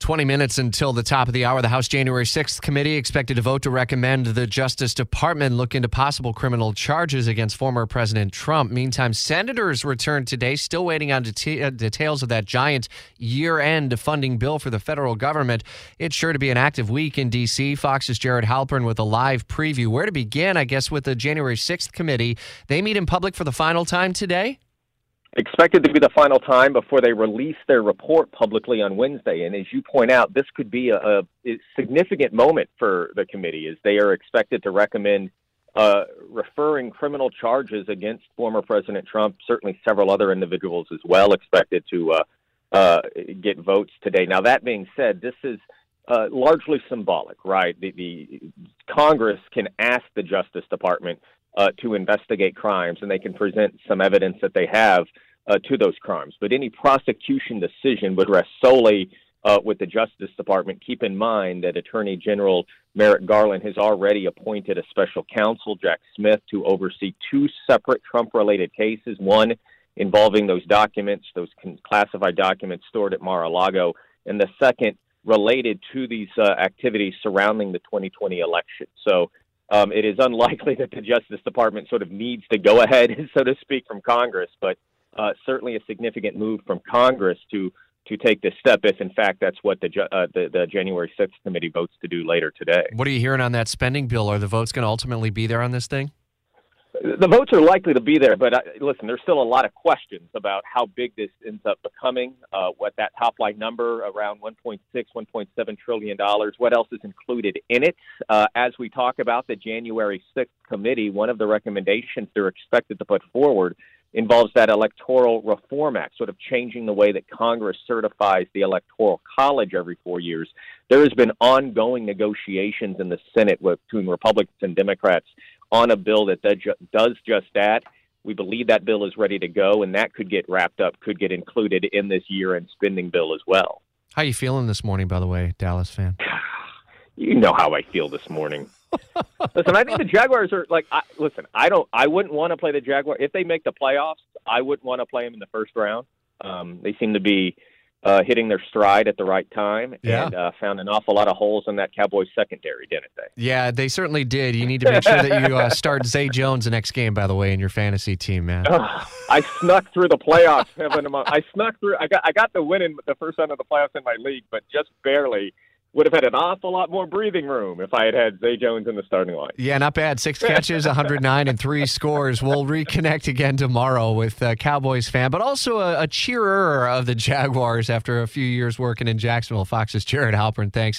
20 minutes until the top of the hour. The House January 6th committee expected to vote to recommend the Justice Department look into possible criminal charges against former President Trump. Meantime, senators returned today, still waiting on deta- uh, details of that giant year end funding bill for the federal government. It's sure to be an active week in D.C. Fox's Jared Halpern with a live preview. Where to begin, I guess, with the January 6th committee. They meet in public for the final time today expected to be the final time before they release their report publicly on Wednesday. And as you point out, this could be a, a significant moment for the committee as they are expected to recommend uh, referring criminal charges against former President Trump, certainly several other individuals as well, expected to uh, uh, get votes today. Now, that being said, this is uh, largely symbolic, right? The, the Congress can ask the Justice Department uh, to investigate crimes, and they can present some evidence that they have uh, to those crimes. But any prosecution decision would rest solely uh, with the Justice Department. Keep in mind that Attorney General Merrick Garland has already appointed a special counsel, Jack Smith, to oversee two separate Trump related cases one involving those documents, those classified documents stored at Mar a Lago, and the second related to these uh, activities surrounding the 2020 election. So um, it is unlikely that the Justice Department sort of needs to go ahead, so to speak, from Congress, but uh, certainly a significant move from Congress to to take this step if, in fact, that's what the uh, the, the January 6th committee votes to do later today. What are you hearing on that spending bill? Are the votes going to ultimately be there on this thing? The votes are likely to be there, but listen, there's still a lot of questions about how big this ends up becoming. Uh, what that top line number around 1.6, 1.7 trillion dollars. What else is included in it? Uh, as we talk about the January 6th committee, one of the recommendations they're expected to put forward involves that Electoral Reform Act, sort of changing the way that Congress certifies the Electoral College every four years. There has been ongoing negotiations in the Senate between Republicans and Democrats on a bill that does just that. We believe that bill is ready to go, and that could get wrapped up, could get included in this year-end spending bill as well. How you feeling this morning, by the way, Dallas fan? You know how I feel this morning. listen, I think the Jaguars are like. I, listen, I don't. I wouldn't want to play the Jaguars if they make the playoffs. I wouldn't want to play them in the first round. Um, they seem to be uh, hitting their stride at the right time yeah. and uh, found an awful lot of holes in that Cowboys secondary, didn't they? Yeah, they certainly did. You need to make sure that you uh, start Zay Jones the next game, by the way, in your fantasy team, man. I snuck through the playoffs. I snuck through. I got I got the win in the first round of the playoffs in my league, but just barely would have had an awful lot more breathing room if I had had Zay Jones in the starting line. Yeah, not bad. Six catches, 109, and three scores. We'll reconnect again tomorrow with a Cowboys fan, but also a, a cheerer of the Jaguars after a few years working in Jacksonville. Fox's Jared Halpern. Thanks.